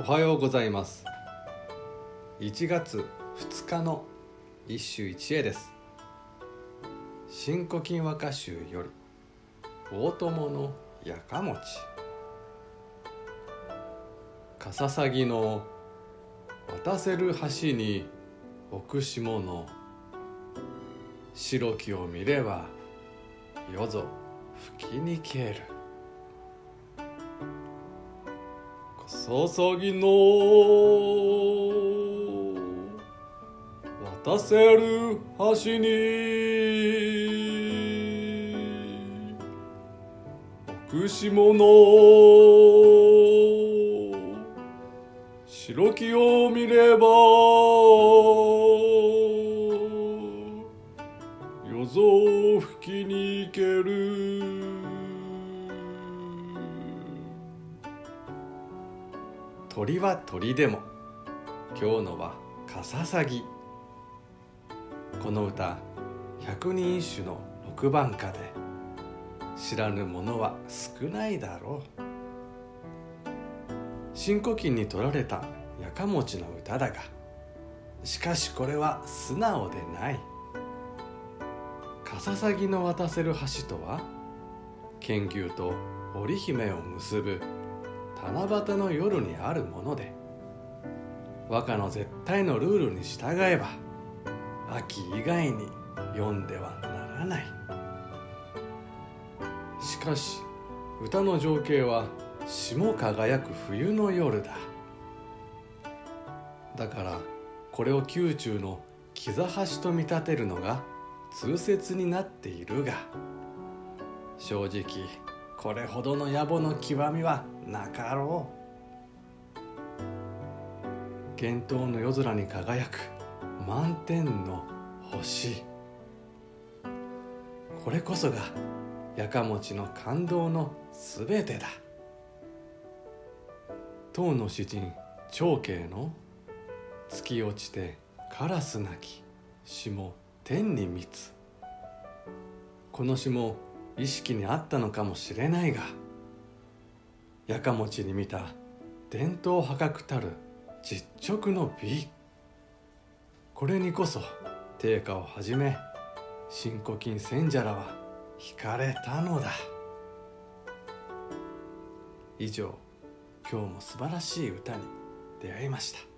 おはようございます。1月2日の一首一会です。新古今和歌集より大友のやかもち。かささぎの渡せる橋に置くし物白きを見ればよぞ吹きにける。ささぎの。渡せる橋に。奥しもの。白きを見れば。夜ぞ吹きに行ける。鳥は鳥でも。今日のはかささぎこの歌百人一首の六番歌で知らぬ者は少ないだろう。新古今に取られたやかもちの歌だがしかしこれは素直でない。かささぎの渡せる橋とは研究と織姫を結ぶ七夕の夜にあるもので和歌の絶対のルールに従えば秋以外に読んではならない。しかし歌の情景は霜輝く冬の夜だ。だからこれを宮中の木座橋と見立てるのが通説になっているが正直これほどの野暮の極みはなかろう。幻冬の夜空に輝く満天の星。これこそがやかもちの感動のすべてだ。唐の詩人長慶の「月落ちてカラスなき霜天に満つ」この詩も意識にあったのかもしれないがやかもちに見た伝統破格たる実直の美。これにこそ定家をはじめ新古今賢者らは惹かれたのだ。以上今日も素晴らしい歌に出会いました。